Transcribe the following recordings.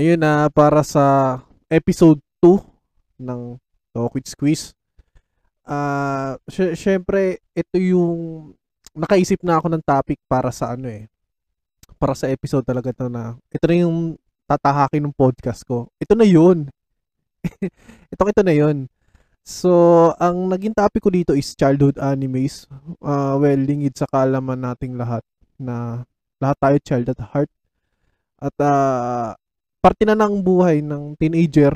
Ayun na para sa episode 2 ng Talk Squeeze. Ah, sy- syempre ito yung nakaisip na ako ng topic para sa ano eh. Para sa episode talaga to na. Ito na yung tatahakin ng podcast ko. Ito na yun. ito ito na yun. So, ang naging topic ko dito is childhood animes. Uh, well, lingid sa kaalaman nating lahat na lahat tayo child at heart. At uh, parte na ng buhay ng teenager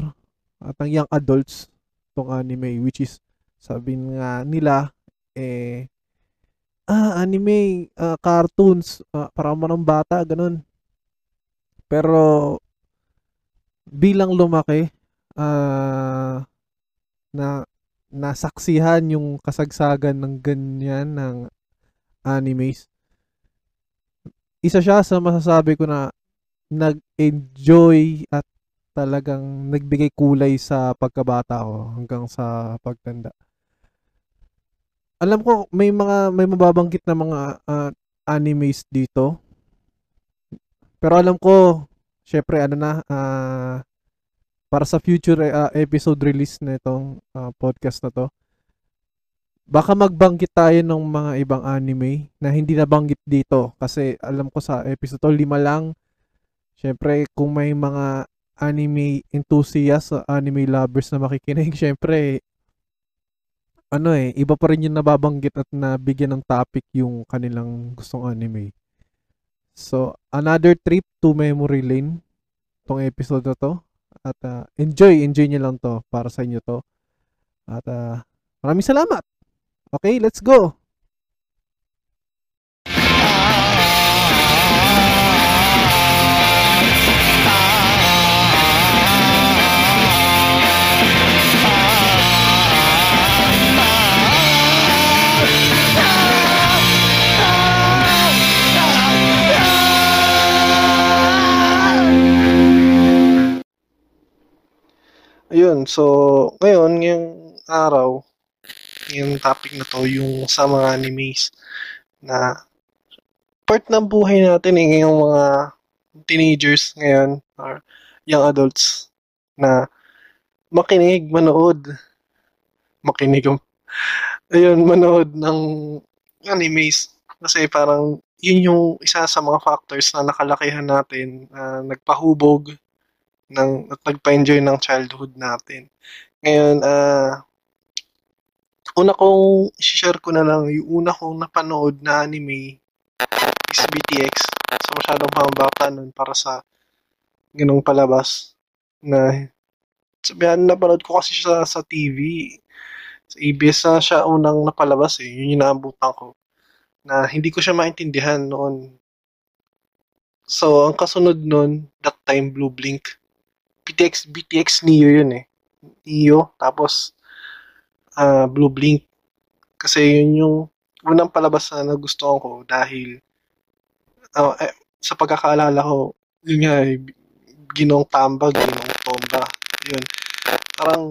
at ng young adults tong anime which is sabi nga nila eh ah anime uh, cartoons uh, para mo ng bata ganun. Pero bilang lumaki uh, na nasaksihan yung kasagsagan ng ganyan ng animes isa siya sa masasabi ko na nag-enjoy at talagang nagbigay kulay sa pagkabata ko hanggang sa pagtanda. Alam ko may mga may mababanggit na mga uh, animes dito. Pero alam ko, syempre ano na uh, para sa future uh, episode release na itong uh, podcast na to, baka magbanggit tayo ng mga ibang anime na hindi nabanggit dito kasi alam ko sa episode to lima lang Siyempre, kung may mga anime enthusiasts, anime lovers na makikinig, siyempre, ano eh, iba pa rin yung nababanggit at nabigyan ng topic yung kanilang gustong anime. So, another trip to memory lane tong episode na to. At uh, enjoy, enjoy nyo lang to para sa inyo to. At uh, maraming salamat. Okay, let's go. Ayun, so ngayon, yung araw, yung topic na to, yung sa mga animes na part ng buhay natin eh, yung mga teenagers ngayon or young adults na makinig, manood, makinig yung ayun, manood ng animes. Kasi parang yun yung isa sa mga factors na nakalakihan natin, uh, nagpahubog ng, at nagpa-enjoy ng childhood natin. Ngayon, uh, una kong share ko na lang, yung una kong napanood na anime is BTX. So, masyadong pang nun para sa ganong palabas na sabihan napanood ko kasi siya sa TV. Sa ABS na siya unang napalabas eh. Yun yung naabutan ko. Na hindi ko siya maintindihan noon. So, ang kasunod nun, that time, Blue Blink. BTX, BTX Neo yun eh. Neo, tapos uh, Blue Blink. Kasi yun yung unang palabas na nagustuhan ko dahil uh, eh, sa pagkakaalala ko, yun nga, eh, ginong tambag, ginong tomba. Yun. Parang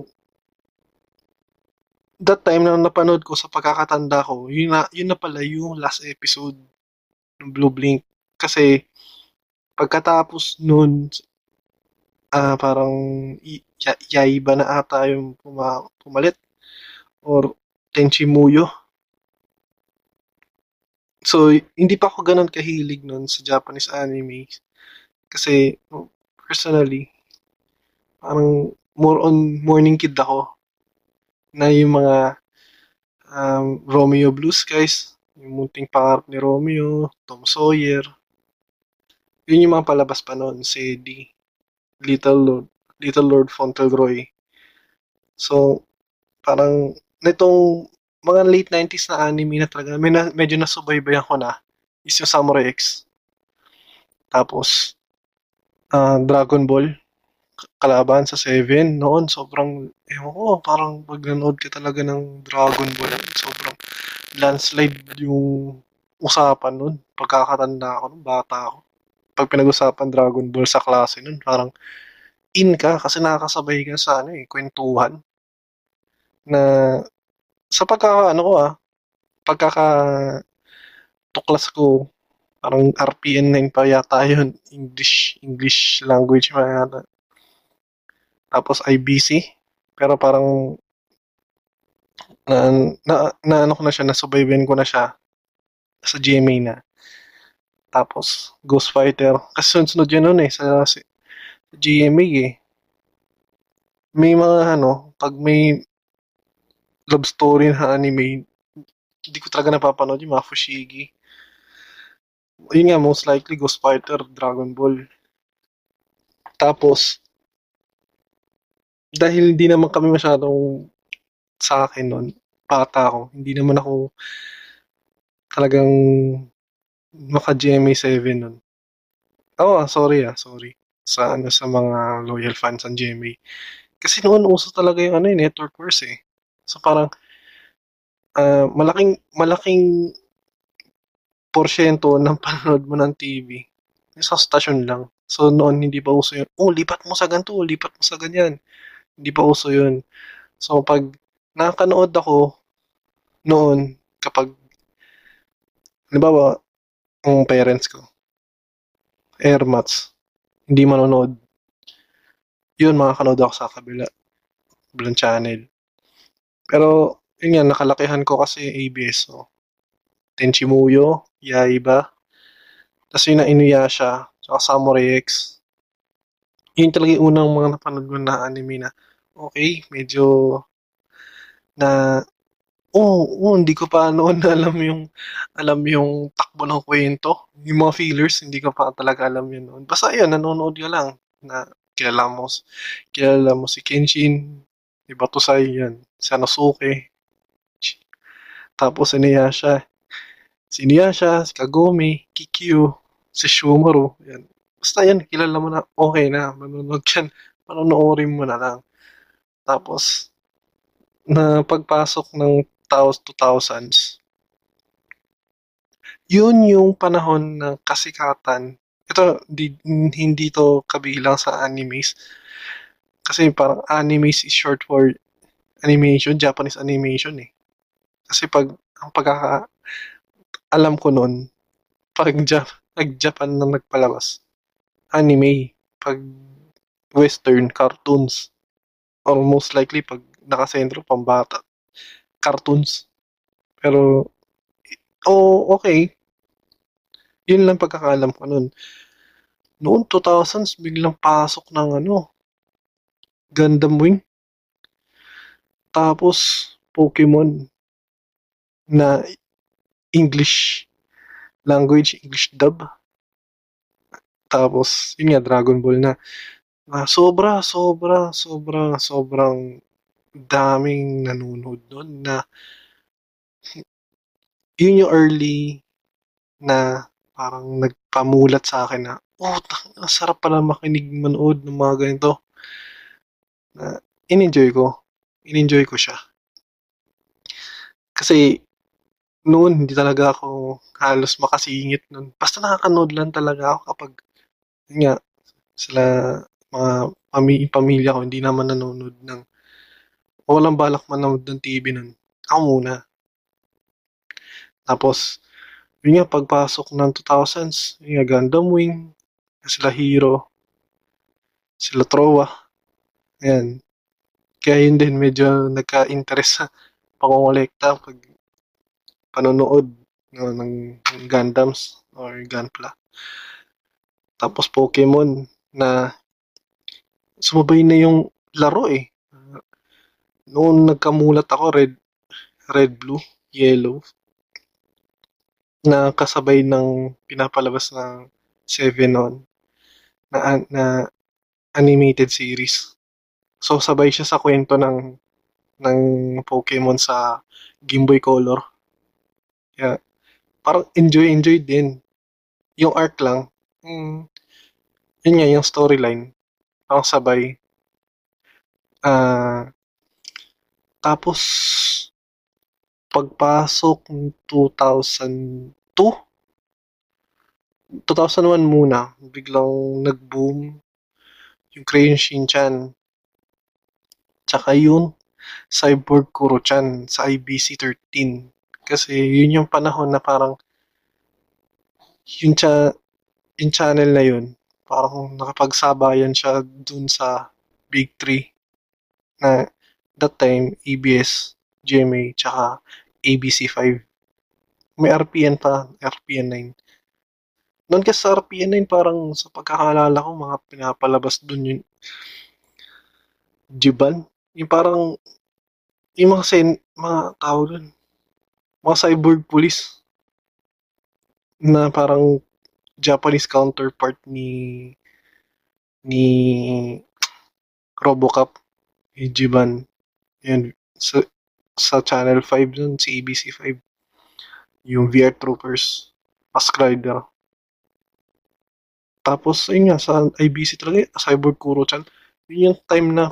that time na napanood ko sa pagkakatanda ko, yun na, yun na pala yung last episode ng Blue Blink. Kasi pagkatapos nun, ah, parang ya Yaiba na ata yung puma pumalit or Tenchi Muyo. So, hindi pa ako ganun kahilig nun sa Japanese anime. Kasi, personally, parang more on morning kid ako. Na yung mga um, Romeo Blue Skies, yung munting pangarap ni Romeo, Tom Sawyer. Yun yung mga palabas pa noon, CD. Little Lord, Little Lord Fauntleroy. So, parang nitong mga late 90s na anime na talaga, may na, medyo nasubaybayan ko na is yung Samurai X. Tapos, uh, Dragon Ball, kalaban sa 7 noon, sobrang, ewan ko, parang pag nanood ka talaga ng Dragon Ball, sobrang landslide yung usapan nun. Pagkakatanda ako, bata ako pag pinag-usapan Dragon Ball sa klase nun, parang in ka kasi nakakasabay ka sa ano eh, kwentuhan na sa pagka ano ko ah, pagkaka tuklas ko Parang RPN 9 pa yata yun. English, English language pa yata. Tapos IBC. Pero parang na, na, na ano ko na siya, nasubaybayan ko na siya sa GMA na. Tapos, Ghost Fighter. Kasi sunod-sunod yun nun eh, sa, sa GMA eh. May mga ano, pag may love story na anime, hindi ko talaga napapanood yung mga Fushigi. Yun nga, most likely Ghost Fighter, Dragon Ball. Tapos, dahil hindi naman kami masyadong sa akin noon, bata ako, hindi naman ako talagang maka GMA 7 nun. Oh, sorry ah, sorry. Sa ano sa mga loyal fans ng GMA. Kasi noon uso talaga yung ano, yung network wars eh. So parang uh, malaking malaking porsyento ng panonood mo ng TV sa stasyon lang. So noon hindi pa uso yun. Oh, lipat mo sa ganito, lipat mo sa ganyan. Hindi pa uso yun. So pag nakakanood ako noon kapag halimbawa ang parents ko. Airmats hindi manonood. Yun makakanood ako sa kabila. Bilang channel. Pero yun nga nakalakihan ko kasi ABS so Tenchi Muyo Yaiba. Tapos yun na Inuyasha tsaka Samurai X. Yun talaga yung unang mga napanood ko na anime na okay medyo na Oo, oh, hindi ko pa noon alam yung alam yung takbo ng kwento. Yung mga feelers, hindi ko pa talaga alam yun noon. Basta yun, nanonood ka lang na kilala mo, kilala mo si Kenshin, si Batusay, yan, si Anosuke, tapos si Niyasha, si Niyasha, si Kagome, Kikyo, si Shumaru, yan. Basta yan, kilala mo na, okay na, manonood yan, panonoorin mo na lang. Tapos, na pagpasok ng 2000s, yun yung panahon ng kasikatan. Ito, di, hindi to kabilang sa animes. Kasi parang animes is short for animation, Japanese animation eh. Kasi pag, ang pagkaka, alam ko noon, pag nag-Japan na nagpalabas, anime, pag western, cartoons, or most likely pag nakasentro pambata. Cartoons. Pero, oh, okay. Yun lang pagkakalam ko noon. Noon, 2000s, biglang pasok ng ano, Gundam Wing. Tapos, Pokemon na English language, English dub. Tapos, yun nga, Dragon Ball na. na sobra, sobra, sobra, sobrang daming nanonood nun na yun yung early na parang nagpamulat sa akin na, oh, ang sarap pala makinig manood ng mga ganito. Na, in-enjoy ko. In-enjoy ko siya. Kasi, noon, hindi talaga ako halos makasingit noon. Basta nakakanood lang talaga ako kapag, yun nga, sila, mga pami- pamilya ko, hindi naman nanonood ng walang balak manood ng TV nun. Ako muna. Tapos, yun nga, pagpasok ng 2000s, yun nga, Gundam Wing, sila Hero, sila Trowa. Ayan. Kaya yun din, medyo nagka-interest sa pangongolekta pag panonood no, ng Gundams or Gunpla. Tapos Pokemon na sumabay na yung laro eh noon nagkamulat ako red red blue yellow na kasabay ng pinapalabas ng 7 noon na, na animated series. So sabay siya sa kwento ng ng Pokemon sa Game Boy Color. Yeah. Parang enjoy enjoy din. Yung art lang. Mm, yun nga yung storyline. Parang sabay. Ah uh, tapos, pagpasok ng 2002, 2001 muna, biglang nag-boom yung Crayon Shinchan. Tsaka yung Cyborg Kuro-chan sa IBC 13. Kasi yun yung panahon na parang yung, cha- yung channel na yun, parang nakapagsabayan siya dun sa Big Three na that time, ABS, GMA, tsaka ABC5. May RPN pa, RPN 9. Noon kasi sa RPN 9, parang sa pagkakaalala ko, mga pinapalabas dun yung Jiban. Yung parang, yung mga, sen, mga tao dun, mga cyborg police na parang Japanese counterpart ni ni Robocop, ni Jiban. Yun, sa, sa Channel 5 dun, si ABC5. Yung VR Troopers, Mask Rider. Tapos, ayun nga, sa IBC talaga, Cyborg Kuro-chan, yun yung time na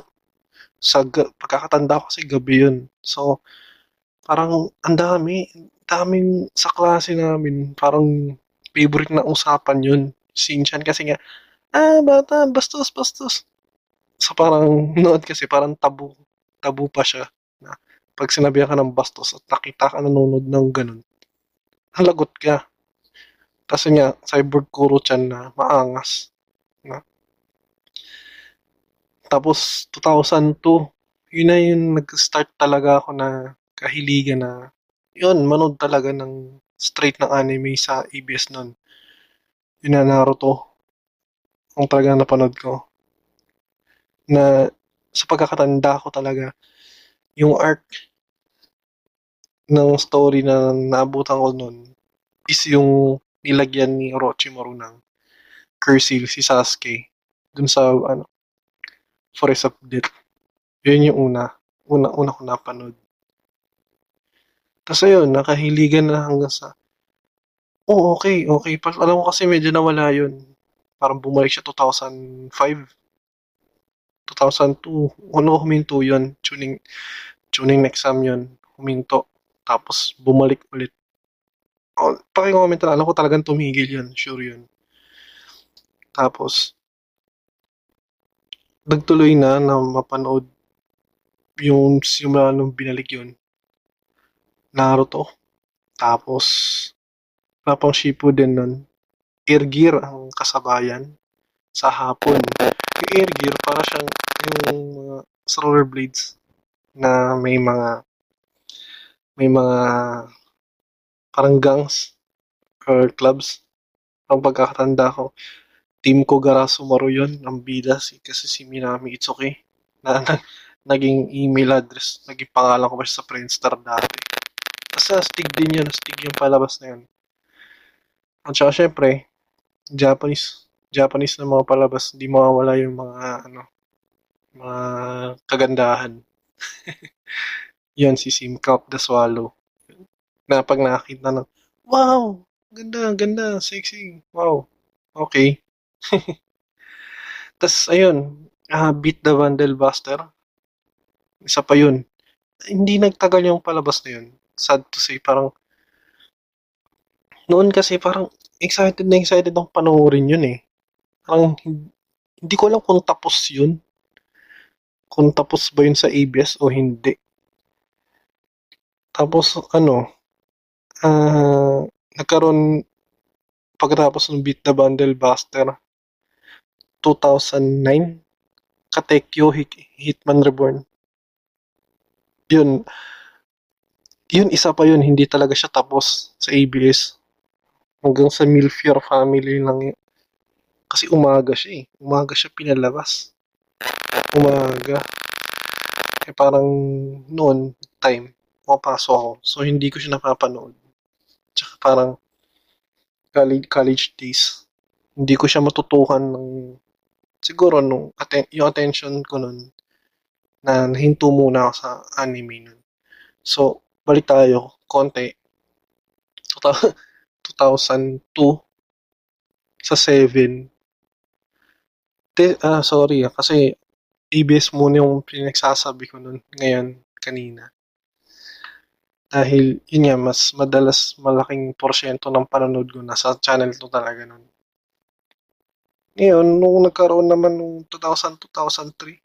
sa pagkakatanda ko kasi gabi yun. So, parang ang dami, daming sa klase namin, parang favorite na usapan yun. Sinchan kasi nga, ah, bata, bastos, bastos. So, parang noon kasi, parang tabu, tabu pa siya. Na, pag sinabi ka ng bastos at nakita ka nanonood ng ganun, halagot ka. Kasi nga, cyborg Kuro-chan na maangas. Na. Tapos, 2002, yun na yung nag-start talaga ako na kahiligan na, yun, manood talaga ng straight na anime sa ABS nun. Yun na Naruto. Ang talaga napanood ko. Na, sa pagkakatanda ko talaga, yung arc ng story na naabutan ko nun is yung nilagyan ni Orochimaru ng cursive si Sasuke dun sa ano Forest of Death. Yun yung una. Una, una ko napanood. Tapos ayun, nakahiligan na hanggang sa oh, okay, okay. Alam ko kasi medyo nawala yun. Parang bumalik siya 2005. 2002. Ano huminto yun? Tuning, tuning exam yun. Huminto. Tapos bumalik ulit. Oh, pakicomment na. Alam ko talagang tumigil yun. Sure yun. Tapos, nagtuloy na na mapanood yung simula nung binalik yun. Naruto. Tapos, wala pang Shippuden nun. Air Gear ang kasabayan sa hapon. Yung Air Gear, para siyang yung mga sa rollerblades na may mga may mga parang gangs or clubs. Ang pagkakatanda ko, team ko Garasumaru yun, ang bida si, kasi si Minami Itsuki na, na naging email address, naging pangalan ko pa sa Friendster dati. Kasi astig din yun, astig yung palabas na yun. At saka syempre, Japanese, Japanese na mga palabas, hindi mawawala yung mga, ano, mga kagandahan. yun, si Simcop the Swallow. Na pag nakakita ng, wow, ganda, ganda, sexy, wow, okay. Tapos, ayun, uh, Beat the Vandal Buster. Isa pa yun. Hindi nagtagal yung palabas na yun. Sad to say, parang noon kasi parang excited na excited akong panoorin yun eh. Parang hindi ko alam kung tapos yun. Kung tapos ba yun sa ABS o hindi. Tapos ano, uh, nagkaroon pagkatapos ng Beat the Bundle Buster 2009 Katekyo Hitman Reborn yun yun isa pa yun hindi talaga siya tapos sa ABS hanggang sa Milfier family lang kasi umaga siya eh umaga siya pinalabas umaga eh parang noon time pumapasok ako so hindi ko siya napapanood tsaka parang college, college days hindi ko siya matutukan ng siguro nung atten- yung attention ko nun na nahinto muna ako sa anime nun. So, balik tayo konti. 2002 sa 7. Te, ah, sorry ah, kasi ABS muna yung pinagsasabi ko nun ngayon, kanina. Dahil, yun nga, mas madalas malaking porsyento ng panonood ko nasa channel to talaga nun. Ngayon, nung nagkaroon naman nung 2000-2003,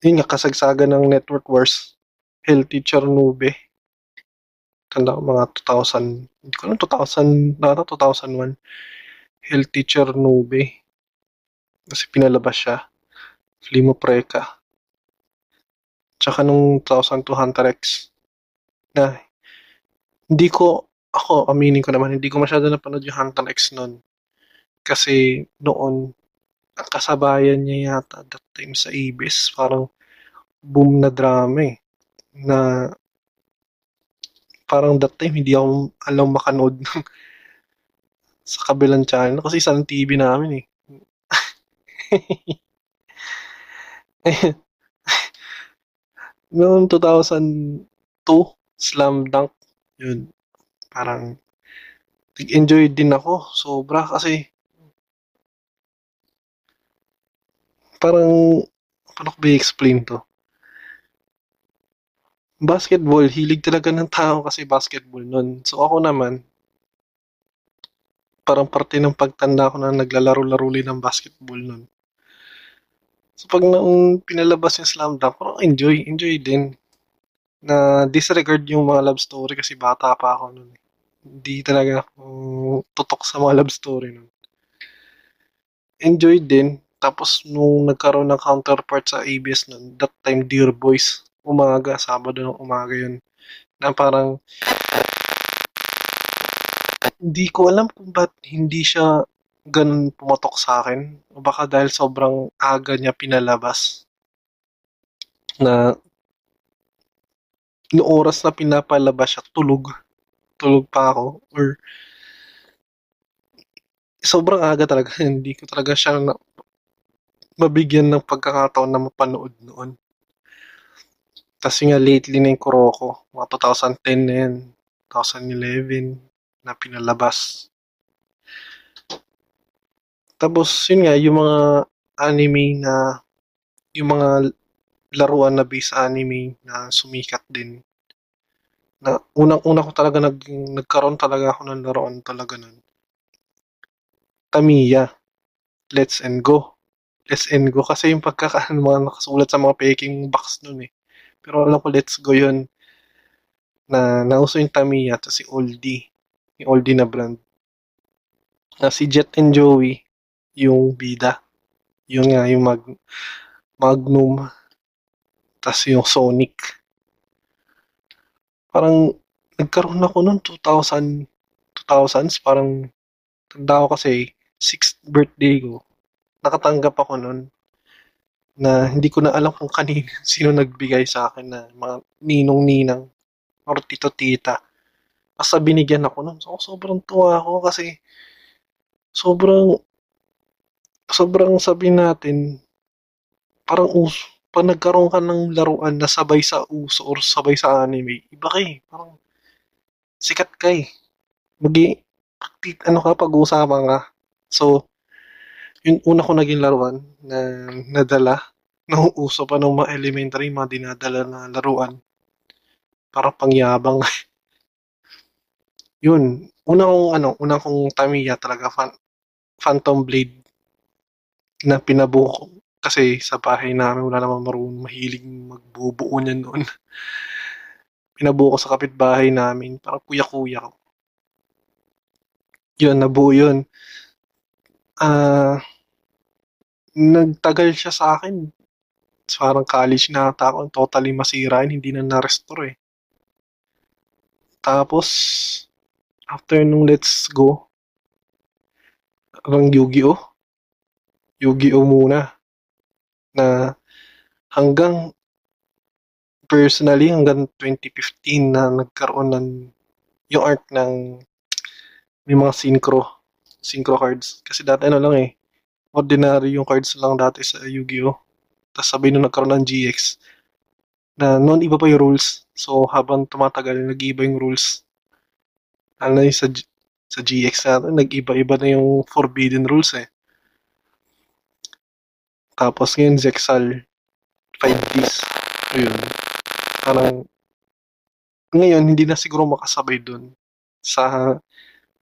yun nga, kasagsagan ng Network Wars, Hell Teacher Nube. tanda ko mga 2000, hindi ko alam 2000, nata 2001. Healthy Chernobyl. Kasi pinalabas siya. Flimo Preka. Tsaka nung 2002 Hunter X. Na hindi ko, ako, aminin ko naman, hindi ko masyado napanood yung Hunter X noon. Kasi noon, ang kasabayan niya yata that time sa ABS, parang boom na drama eh. Na parang that time hindi ako alam makanood ng sa kabilang channel kasi isa ng TV namin eh. Noong 2002, Slam Dunk, yun, parang nag-enjoy din ako, sobra, kasi parang, paano ko ba i-explain to? Basketball, hilig talaga ng tao kasi basketball nun. So ako naman, parang parte ng pagtanda ko na naglalaro-laro ng basketball nun. So pag nung pinalabas yung Slam Dunk, parang enjoy, enjoy din. Na disregard yung mga love story kasi bata pa ako nun. Hindi talaga ako tutok sa mga love story nun. Enjoy din. Tapos nung nagkaroon ng counterpart sa ABS nun, that time Dear Boys, umaga, Sabado ng umaga yun. Na parang hindi ko alam kung ba't hindi siya ganun pumatok sa akin. Baka dahil sobrang aga niya pinalabas. Na no oras na pinapalabas siya, tulog. Tulog pa ako. Or sobrang aga talaga. Hindi ko talaga siya na, mabigyan ng pagkakataon na mapanood noon. Kasi nga lately na yung Kuroko. Mga 2010 na yan. 2011 na pinalabas. Tapos, yun nga, yung mga anime na, yung mga laruan na base anime na sumikat din. Na unang-una ko talaga nag, nagkaroon talaga ako ng laruan talaga nun. Tamiya. Let's and Go. Let's and Go kasi yung pagkakaan mga nakasulat sa mga peking box nun eh. Pero alam ko Let's Go yun na nauso yung Tamiya at si Oldie. Yung Oldie na brand. Na si Jet and Joey yung bida. Yun nga, yung mag, Magnum. tas yung Sonic. Parang, nagkaroon ako noon 2000, 2000s, parang, tanda ko kasi, 6th birthday ko. Nakatanggap ako noon na hindi ko na alam kung kanino, sino nagbigay sa akin na mga ninong-ninang or tito-tita. Basta binigyan ako nun. So, sobrang tuwa ako kasi sobrang sobrang sabi natin, parang uso, pag nagkaroon ka ng laruan na sabay sa uso or sabay sa anime, iba ka eh. Parang sikat ka eh. Magi, ano ka, pag-uusapan ka. So, yung una ko naging laruan na nadala, nauuso pa ng mga elementary, mga dinadala na laruan. Parang pangyabang. yun. Una kong, ano, una kong Tamiya talaga, fan, Phantom Blade na pinabuko kasi sa bahay namin wala namang marunong mahilig magbubuo niyan noon. pinabuko sa kapitbahay namin, parang kuya-kuya ko. Yun, nabuo yun. Ah, uh, nagtagal siya sa akin. Parang college na ata ako, totally masira hindi na na-restore eh. Tapos, after nung Let's Go, ang Yu-Gi-Oh! Yu-Gi-Oh! muna. Na hanggang personally hanggang 2015 na nagkaroon ng yung art ng may mga synchro synchro cards. Kasi dati ano lang eh ordinary yung cards lang dati sa Yu-Gi-Oh! Tapos sabay nung nagkaroon ng GX na noon iba pa yung rules. So habang tumatagal nag-iba yung rules. Ano yung sa, sa GX natin nag-iba-iba na yung forbidden rules eh tapos ngayon, Zexal 5Ds. Ayun. Parang, ngayon, hindi na siguro makasabay dun sa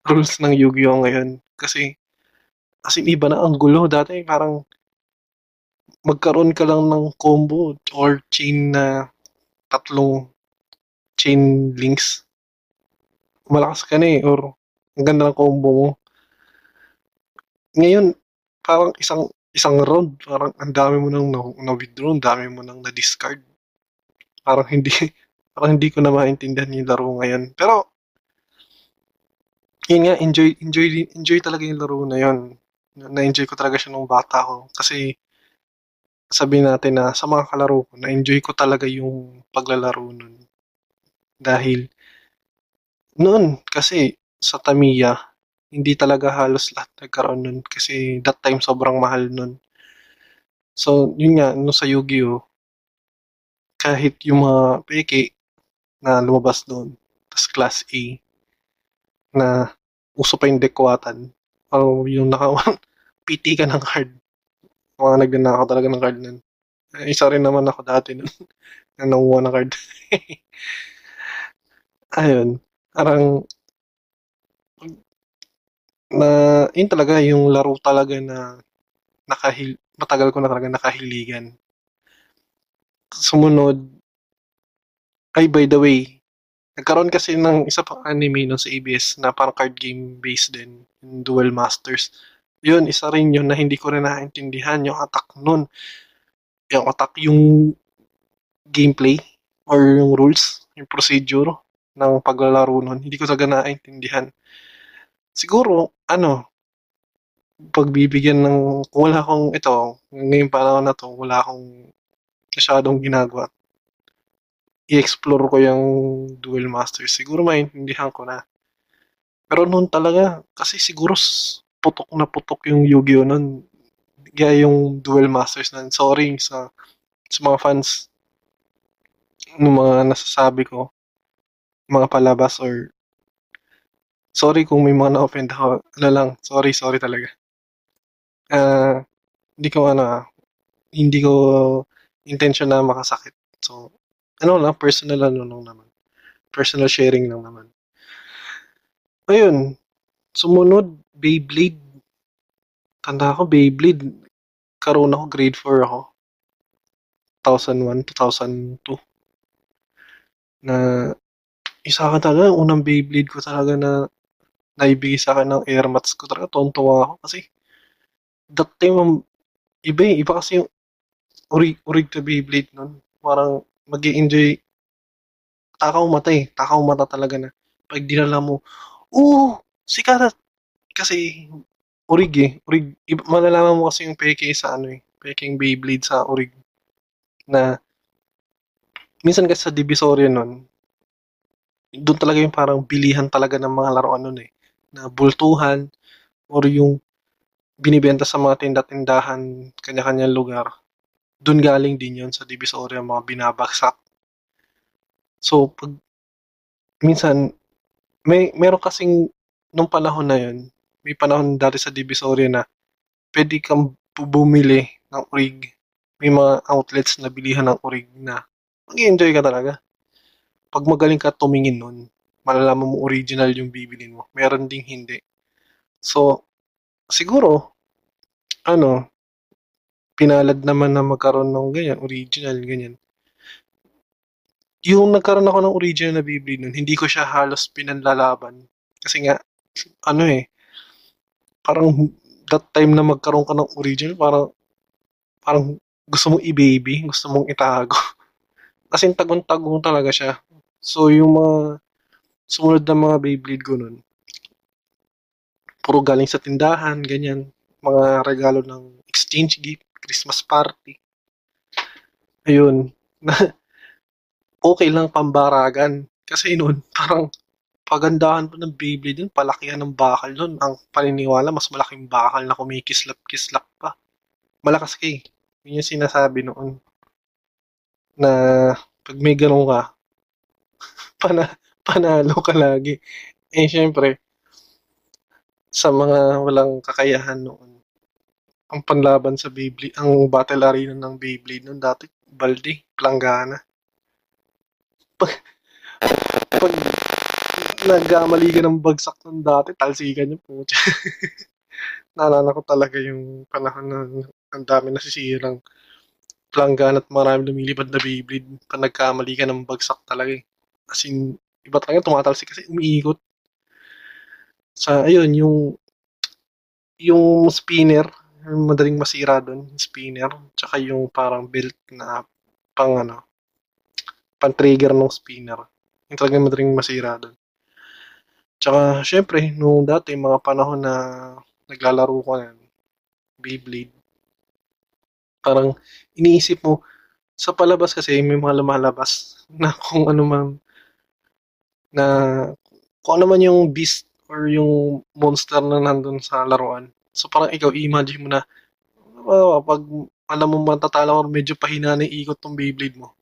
rules ng Yu-Gi-Oh! ngayon. Kasi, as in, iba na ang gulo. Dati, parang, magkaroon ka lang ng combo or chain na tatlong chain links. malakas ka na eh, or ang ganda ng combo mo. Ngayon, parang isang isang round, parang ang dami mo nang na- na-withdraw, ang dami mo nang na-discard. Parang hindi, parang hindi ko na maintindihan yung laro ngayon. Pero, yun nga, enjoy, enjoy, enjoy talaga yung laro na yun. Na-enjoy ko talaga siya nung bata ko. Kasi, sabihin natin na sa mga kalaro ko, na-enjoy ko talaga yung paglalaro nun. Dahil, noon, kasi, sa Tamiya, hindi talaga halos lahat nagkaroon nun. Kasi, that time, sobrang mahal nun. So, yun nga, no sa Yu-Gi-Oh! kahit yung mga peke na lumabas doon, tas class A, na uso pa yung dekwatan, o yung naka PT ka ng card, mga nagnanakaw talaga ng card nun. Eh, Isa rin naman ako dati nun, na nanguha ng card. Ayun, parang, na, yun talaga, yung laro talaga na nakahil, matagal ko na talaga nakahiligan. Sumunod, ay by the way, nagkaroon kasi ng isa pang anime nun sa ABS na parang card game based din, yung Duel Masters. Yun, isa rin yun na hindi ko rin naintindihan yung attack nun. Yung attack, yung gameplay or yung rules, yung procedure ng paglalaro nun. Hindi ko talaga naintindihan. Siguro, ano, pagbibigyan ng, wala akong ito, ngayong panahon na to, wala akong masyadong ginagawa. I-explore ko yung Duel Masters. Siguro maintindihan ko na. Pero noon talaga, kasi siguro putok na putok yung Yu-Gi-Oh! nun. Kaya yung Duel Masters nun. Sorry sa, sa mga fans ng mga nasasabi ko, mga palabas or sorry kung may mga na-offend ako. Ano lang, sorry, sorry talaga. Ah, hindi ko ano, ah, hindi ko intention na makasakit. So, ano lang, personal ano lang naman. Personal sharing lang naman. Ayun, sumunod, Beyblade. Tanda ko, Beyblade. Karoon ako, grade 4 ako. 2001, 2002. Na, isa ka talaga, unang Beyblade ko talaga na naibigay sa akin ng airmats ko talaga. Tontuwa ako kasi that time, ang iba eh. Iba kasi yung urig, urig to Beyblade nun. Parang mag enjoy takaw mata eh. Takaw mata talaga na. Pag dinala mo, oo, sikat. Kasi, urig eh. Urig, iba, malalaman mo kasi yung peke sa ano eh. Peking Beyblade sa urig. Na, minsan kasi sa Divisoria nun, doon talaga yung parang bilihan talaga ng mga laruan nun eh. Na bultuhan, or yung binibenta sa mga tinda-tindahan, kanya-kanyang lugar. Doon galing din yun sa Divisoria, mga binabagsak. So, pag minsan, may meron kasing nung panahon na yun, may panahon dati sa Divisoria na pwede kang bu- bumili ng urig. May mga outlets na bilihan ng urig na mag-enjoy ka talaga. Pag magaling ka tumingin nun, malalaman mo original yung bibilin mo. Meron ding hindi. So, siguro, ano, pinalad naman na magkaroon ng ganyan, original, ganyan. Yung nagkaroon ako ng original na Beyblade nun, hindi ko siya halos pinanlalaban. Kasi nga, ano eh, parang that time na magkaroon ka ng original, parang, parang gusto mong i-baby, gusto mong itago. Kasi tagong-tagong talaga siya. So, yung mga sumunod na mga Beyblade ko nun, puro galing sa tindahan, ganyan. Mga regalo ng exchange gift, Christmas party. Ayun. okay lang pambaragan. Kasi noon, parang pagandahan pa ng Beyblade yun, palakihan ng bakal nun. Ang paniniwala, mas malaking bakal na kumikislap-kislap pa. Malakas ka eh. Yun yung sinasabi noon. Na pag may ganun ka, pana, panalo ka lagi. Eh, syempre, sa mga walang kakayahan noon, ang panlaban sa Beyblade, ang battle arena ng Beyblade noon dati, balde, planggana. Pag, pag nagkamali ka ng bagsak ng dati, talsikan yung puto. Naalala ko talaga yung panahon na ang dami nasisirang planggana at marami lumilipad na Beyblade. Pag nagkamali ka ng bagsak talaga eh. As in, iba talaga tumatalsik kasi umiikot. Sa, ayun, yung, yung spinner, yung madaling masira doon, spinner, tsaka yung parang belt na pang ano, pang trigger ng spinner. Yung talagang madaling masira doon. Tsaka, syempre, nung dati, mga panahon na naglalaro ko na Beyblade, parang iniisip mo, sa palabas kasi may mga lumalabas na kung ano man na kung ano man yung beast or yung monster na nandun sa laruan. So parang ikaw, i-imagine mo na oh, pag alam mo matatalo or medyo pahina na ikot tong Beyblade mo.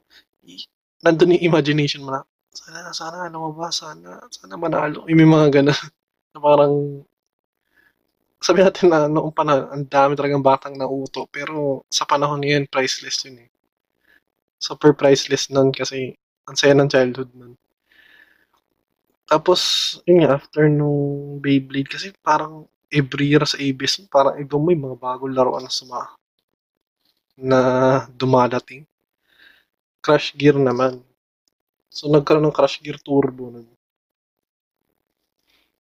Nandun yung imagination mo na sana, sana ano ba, sana, sana manalo. Yung may mga ganun na parang sabi natin na noong panahon, ang dami talagang batang nauto. Pero sa panahon ngayon, priceless yun eh. Super priceless nun kasi ang saya ng childhood nun. Tapos, yun nga, after nung Beyblade, kasi parang every year sa ABS, parang iba may mga bagong laruan na suma na dumadating. Crash Gear naman. So, nagkaroon ng Crash Gear Turbo nun.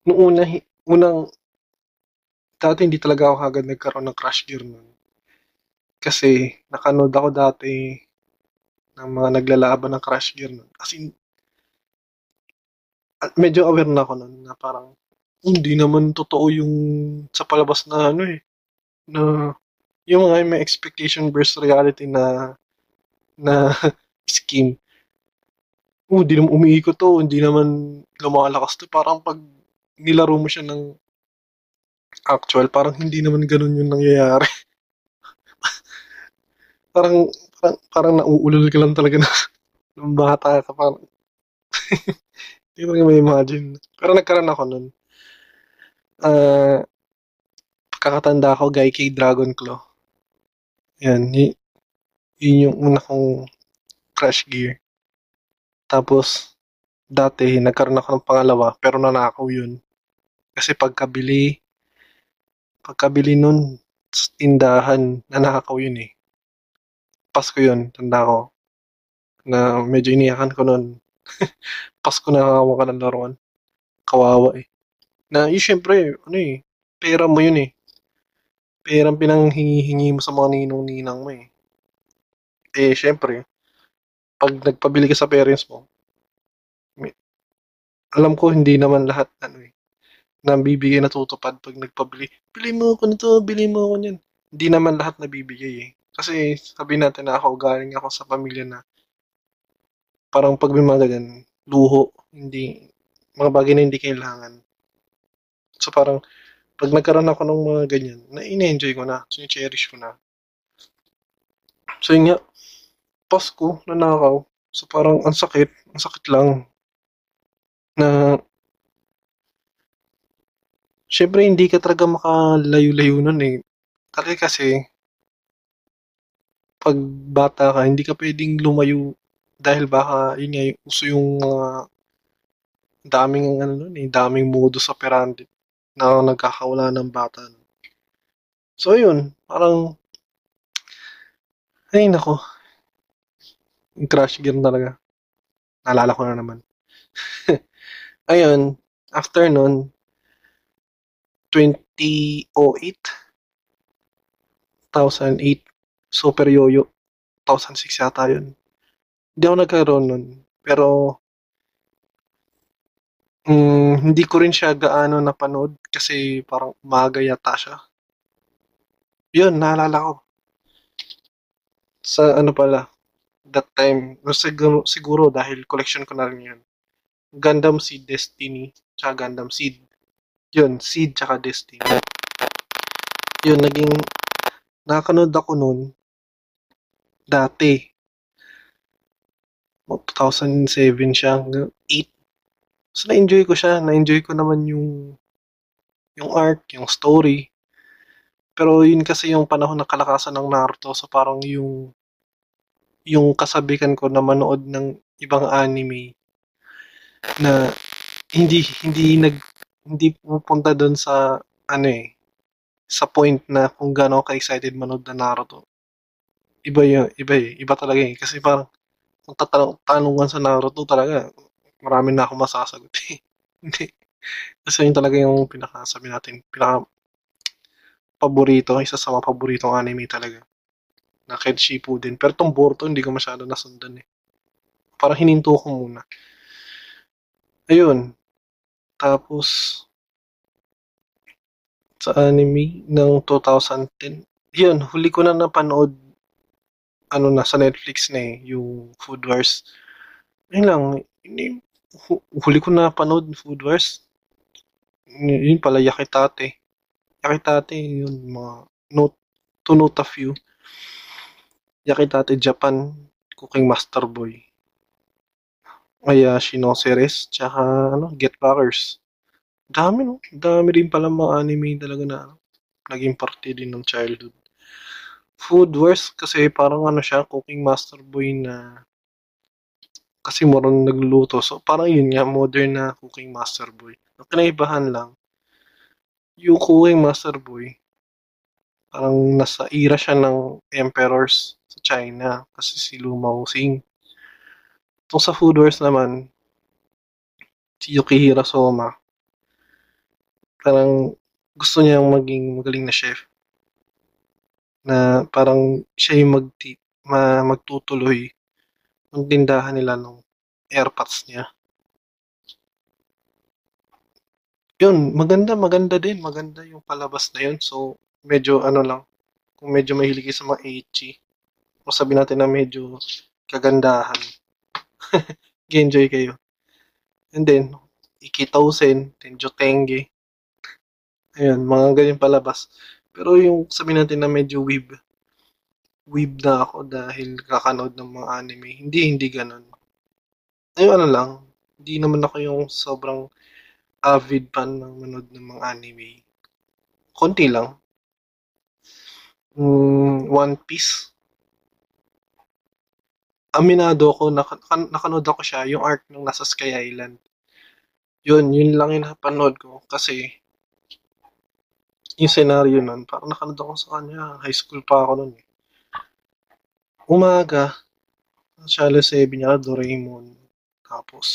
Noong una, unang, dati hindi talaga ako agad nagkaroon ng Crash Gear nun. Kasi, nakanood ako dati ng mga naglalaban ng Crash Gear nun. As in, medyo aware na ako nun na parang hindi naman totoo yung sa palabas na ano eh na yung mga may expectation versus reality na na scheme. Oh, hindi naman umiikot to, hindi naman lumalakas to. Parang pag nilaro mo siya ng actual, parang hindi naman ganun yung nangyayari. parang, parang, parang nauulol ka lang talaga na ng bata ka. Parang, hindi mo may imagine. Pero nagkaroon ako nun. Ah, kakatanda guy kay Dragon Claw. Yan, y- yun yung una kong crash gear. Tapos, dati, nagkaroon ako ng pangalawa, pero nanakaw yun. Kasi pagkabili, pagkabili nun, tindahan, nanakaw yun eh. Pasko yun, tanda ko. Na medyo iniyakan ko nun. Pasko nakakawa ka ng laruan. Kawawa eh. Na, yun syempre, ano eh, pera mo yun eh. Perang pinanghingi-hingi mo sa mga ninong-ninang mo eh. Eh, syempre, pag nagpabili ka sa parents mo, may- alam ko hindi naman lahat ano eh, na tutupad pag nagpabili. Bili mo ako nito, bili mo ako niyan. Hindi naman lahat nabibigay eh. Kasi sabi natin na ako, galing ako sa pamilya na parang pag may mga ganyan, luho, hindi, mga bagay na hindi kailangan. So parang, pag nagkaroon ako ng mga ganyan, na in-enjoy ko na, cherish ko na. So yun nga, Pasko, nanakaw. So parang ang sakit, ang sakit lang na syempre hindi ka talaga makalayo-layo nun eh. Talaga kasi pag bata ka, hindi ka pwedeng lumayo dahil baka yun nga, uso yung mga daming ano nun eh, daming modus operandi na nagkakawala ng bata. So yun, parang ay nako, yung crash gear talaga. Naalala ko na naman. Ayun, after nun, 2008, 2008, Super Yoyo, 2006 yata yun. Hindi ako nagkaroon nun. Pero, mm, hindi ko rin siya gaano napanood kasi parang umaga yata siya. Yun, naalala ko. Sa ano pala, that time, siguro, siguro dahil collection ko na rin yun. Gundam Seed Destiny, tsaka Gundam Seed. Yun, Seed tsaka Destiny. Yun, naging, nakakanood ako nun, dati. Mga 2007 siya, hanggang 8. So, na-enjoy ko siya. Na-enjoy ko naman yung, yung art, yung story. Pero yun kasi yung panahon ng kalakasan ng Naruto. So, parang yung, yung kasabikan ko na manood ng ibang anime na hindi hindi nag hindi pupunta doon sa ano eh sa point na kung gaano ka excited manood ng Naruto. Iba yun, iba eh, iba talaga eh. Kasi parang kung tatanong tanungan sa Naruto talaga, marami na ako masasagot eh. Hindi. Kasi yun talaga yung pinaka, sabi natin, pinaka paborito, isa sa mga paboritong anime talaga. Na Ken Shippuden. Pero tong Boruto, hindi ko masyado nasundan eh. Parang hininto ko muna. Ayun. Tapos, sa anime ng 2010, yun, huli ko na napanood ano na sa Netflix na eh, yung Food Wars. Yun lang, hindi, hu- huli ko na napanood Food Wars. Y- Yun pala, Yakitate. Yakitate, yun, mga note, to note a few. Yakitate Japan, Cooking Master Boy. Kaya Shinoceres, tsaka ano, Get Backers. Dami no, dami rin pala mga anime talaga na ano, naging parte din ng childhood. Food Wars kasi parang ano siya, Cooking Master Boy na kasi moron nagluluto. So parang yun nga, modern na Cooking Master Boy. Ang kinaibahan lang, yung Cooking Master Boy, parang nasa era siya ng emperors sa China kasi si Lu Maoxing. Itong sa Food Wars naman, si Yukihira Soma, parang gusto niya maging magaling na chef na parang siya yung magti ma, magtutuloy ng tindahan nila ng airpods niya. Yun, maganda, maganda din. Maganda yung palabas na yun. So, medyo ano lang, kung medyo mahilig sa mga ecchi, o sabi natin na medyo kagandahan, enjoy kayo. And then, Ikitausen, Tenjo Tenge, ayun, mga ganyan palabas. Pero yung sabi natin na medyo weeb, weeb na ako dahil kakanood ng mga anime. Hindi, hindi ganun. Ayun, ano lang, hindi naman ako yung sobrang avid fan ng manood ng mga anime. Konti lang. Mm, One Piece. Aminado ako, nak- nak- nakanood ako siya, yung arc ng nasa Sky Island. Yun, yun lang yung napanood ko. Kasi, yung scenario nun, parang nakanood ako sa kanya. High school pa ako nun eh. Umaga, Channel 7 niya, Doraemon. Tapos,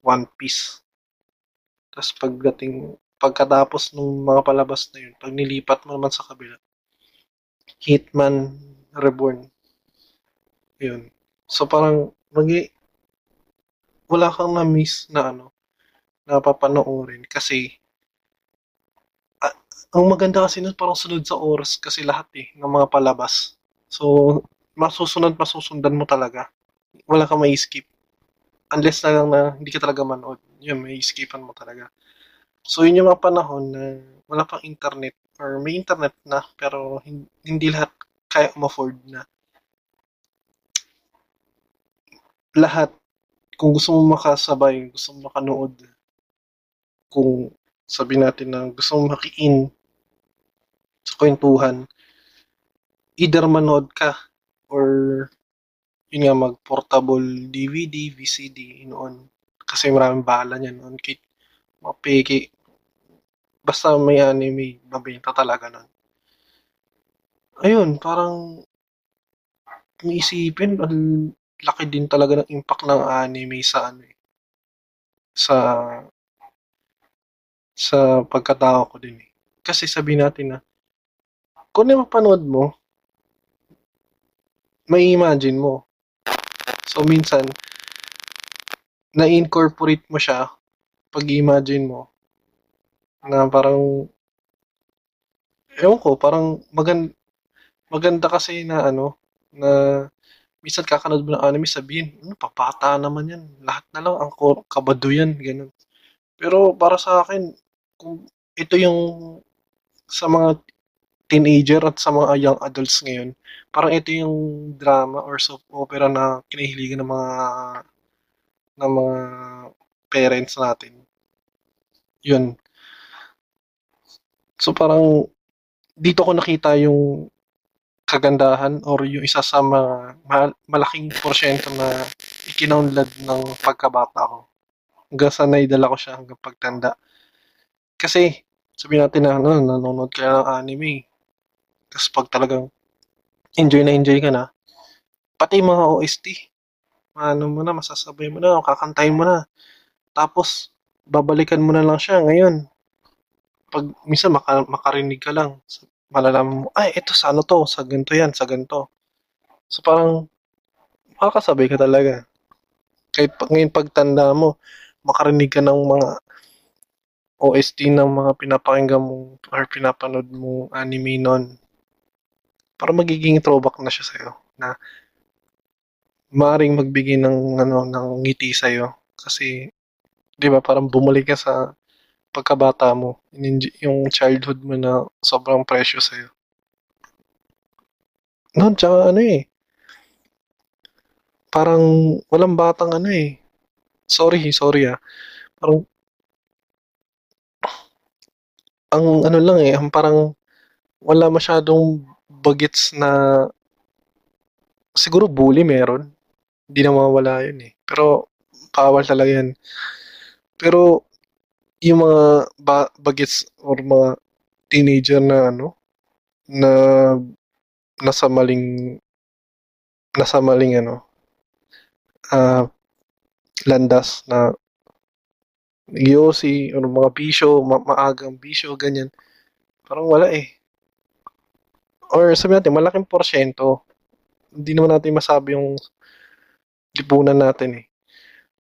One Piece. Tapos pagdating, pagkatapos ng mga palabas na yun, pag nilipat mo naman sa kabila, Hitman Reborn. Yun. So parang, magi, wala kang na-miss na ano, napapanoorin. Kasi, ang maganda kasi nun, parang sunod sa oras kasi lahat eh, ng mga palabas. So, masusunod, masusundan mo talaga. Wala kang may skip. Unless na lang na hindi ka talaga manood. Yun, may skipan mo talaga. So, yun yung mga panahon na wala pang internet or may internet na pero hin- hindi lahat kaya ma-afford na. Lahat, kung gusto mo makasabay, gusto mo makanood, kung sabi natin na gusto mo makiin sa kwentuhan, either manood ka or yun nga mag-portable DVD, VCD noon. Kasi maraming bala niyan noon. Kit, mga peke. Basta may anime, mabenta talaga nun. Ayun, parang kung isipin, ang laki din talaga ng impact ng anime sa ano eh, sa sa pagkatao ko din eh. Kasi sabi natin na kung ano yung mapanood mo, may imagine mo. So minsan, na-incorporate mo siya pag imagine mo na parang ewan ko, parang maganda maganda kasi na ano na minsan kakanood mo ng anime sabihin, ano, papata naman yan. Lahat na lang ang kabado yan, ganun. Pero para sa akin, kung ito yung sa mga teenager at sa mga young adults ngayon, parang ito yung drama or soap opera na kinahiligan ng mga ng mga parents natin. Yun. So parang dito ko nakita yung kagandahan or yung isa sa mga ma- malaking porsyento na ikinaunlad ng pagkabata ko. Hanggang sa naidala ko siya hanggang pagtanda. Kasi, sabi natin na ano, nanonood ka ng anime. Tapos pag talagang enjoy na enjoy ka na, pati mga OST, ano mo na, masasabay mo na, kakantayin mo na. Tapos, babalikan mo na lang siya ngayon. Pag minsan maka, makarinig ka lang, malalaman mo, ay, ito sa ano to, sa ganito yan, sa ganito. So parang, makakasabay ka talaga. Kahit pag, ngayon pagtanda mo, makarinig ka ng mga OST ng mga pinapakinggan mo or pinapanood mo anime nun. Para magiging throwback na siya sa'yo. Na maaring magbigay ng ano ng ngiti sa iyo kasi 'di ba parang bumalik ka sa pagkabata mo. Yung childhood mo na sobrang precious sa iyo noon tsaka ano eh parang walang batang ano eh. Sorry sorry ah. Parang ang ano lang eh ang parang wala masyadong bagets na siguro bully meron hindi na mawala yun eh. Pero, bawal talaga yan. Pero, yung mga ba- bagets or mga teenager na ano, na nasa maling nasa maling ano uh, landas na yosi or mga bisyo, ma- maagang bisyo, ganyan. Parang wala eh. Or sabi natin, malaking porsyento. Hindi naman natin masabi yung lipunan natin eh.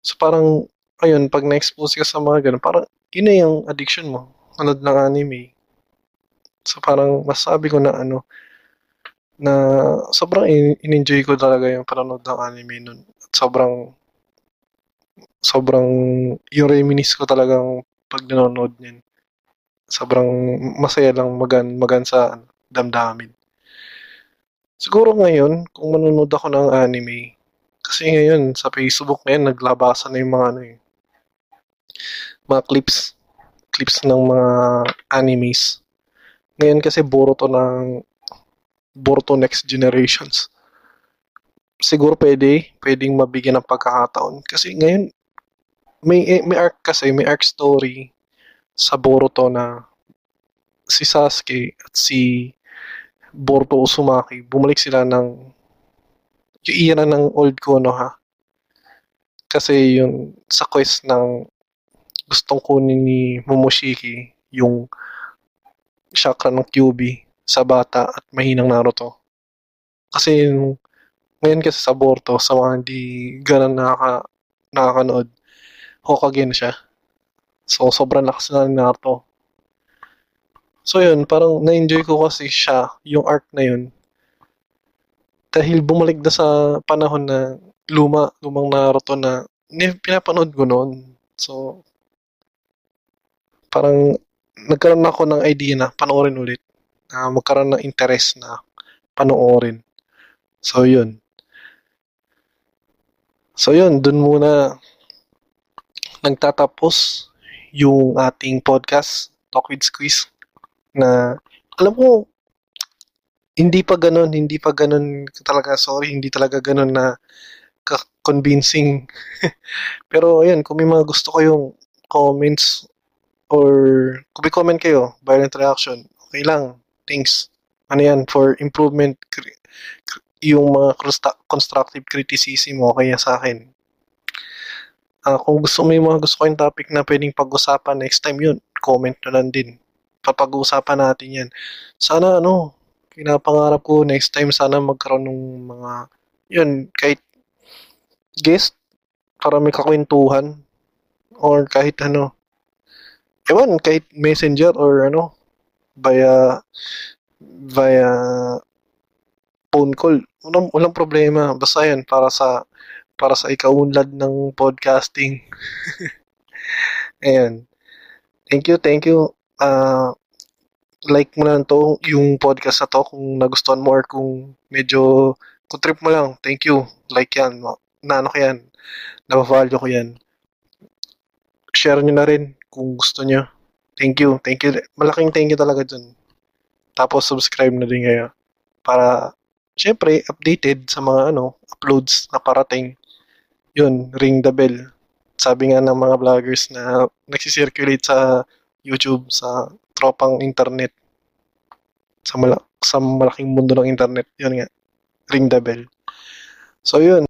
So parang, ayun, pag na-expose ka sa mga ganun, parang yun na yung addiction mo. Anood ng anime. So parang masabi ko na ano, na sobrang in-enjoy ko talaga yung panonood ng anime nun. At sobrang, sobrang, yung reminis ko talagang pag nanonood niyan. Sobrang masaya lang magan, magan sa ano, damdamin. Siguro ngayon, kung manonood ako ng anime, kasi ngayon, sa Facebook ngayon, naglabasan na yung mga ano eh, mga clips, clips ng mga animes. Ngayon kasi Boruto ng Boruto Next Generations. Siguro pwede, pwedeng mabigyan ng pagkakataon. Kasi ngayon, may, eh, may arc kasi, may arc story sa Boruto na si Sasuke at si Boruto Uzumaki, bumalik sila ng yung era ng old Kono ha. Kasi yung sa quest ng gustong kunin ni Momoshiki yung chakra ng QB sa bata at mahinang Naruto. Kasi yung, ngayon kasi sa Boruto, sa mga hindi ganun nakaka, nakakanood, Hokage na siya. So, sobrang lakas na ni Naruto. So, yun, parang na-enjoy ko kasi siya, yung arc na yun, dahil bumalik na sa panahon na luma, lumang Naruto na pinapanood ko noon. So, parang nagkaroon ako ng idea na panoorin ulit. Uh, magkaroon ng interest na panoorin. So, yun. So, yun. Dun muna nagtatapos yung ating podcast, Talk with Squeeze, na alam ko, hindi pa ganun, hindi pa ganun talaga, sorry, hindi talaga ganun na convincing. Pero ayun, kung may mga gusto kayong comments or kung may comment kayo, violent reaction, okay lang. Thanks. Ano yan, for improvement, yung mga constructive criticism mo kaya sa akin. Uh, kung gusto mo yung mga gusto kayong topic na pwedeng pag-usapan next time yun, comment na lang din. Papag-uusapan natin yan. Sana ano, pinapangarap ko next time sana magkaroon ng mga yun kahit guest para may kakwentuhan or kahit ano ewan kahit messenger or ano via via phone call. Walang, walang problema. Basta yan para sa para sa ikaunlad ng podcasting. Ayan. Thank you thank you uh, like mo lang to, yung podcast na to kung nagustuhan mo or kung medyo kung trip mo lang, thank you. Like yan. Na ano ko yan. Nabavalue ko yan. Share nyo na rin kung gusto nyo. Thank you. Thank you. Malaking thank you talaga dun. Tapos subscribe na din kayo. Para, syempre, updated sa mga ano, uploads na parating. Yun, ring the bell. Sabi nga ng mga vloggers na nagsisirculate sa YouTube, sa tropang internet sa, mala- sa malaking mundo ng internet. Yun nga, ring the bell. So yun,